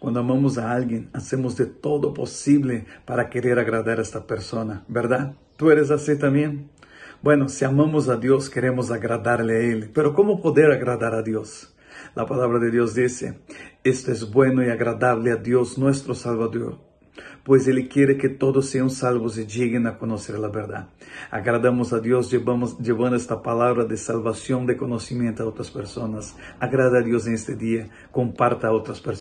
Quando amamos a alguém, hacemos de todo possível para querer agradar a esta persona, ¿verdad? ¿Tú eres assim também? Bueno, se amamos a Deus, queremos agradarle a Ele. Pero como poder agradar a Deus? A palavra de Dios dice, esto es bueno e agradable a Deus, nuestro Salvador, pois Ele quer que todos sejam salvos e lleguen a conhecer a verdade". Agradamos a Deus, llevamos, llevando esta palavra de salvação, de conhecimento a outras pessoas. Agrada a Deus neste dia. comparta a outras pessoas.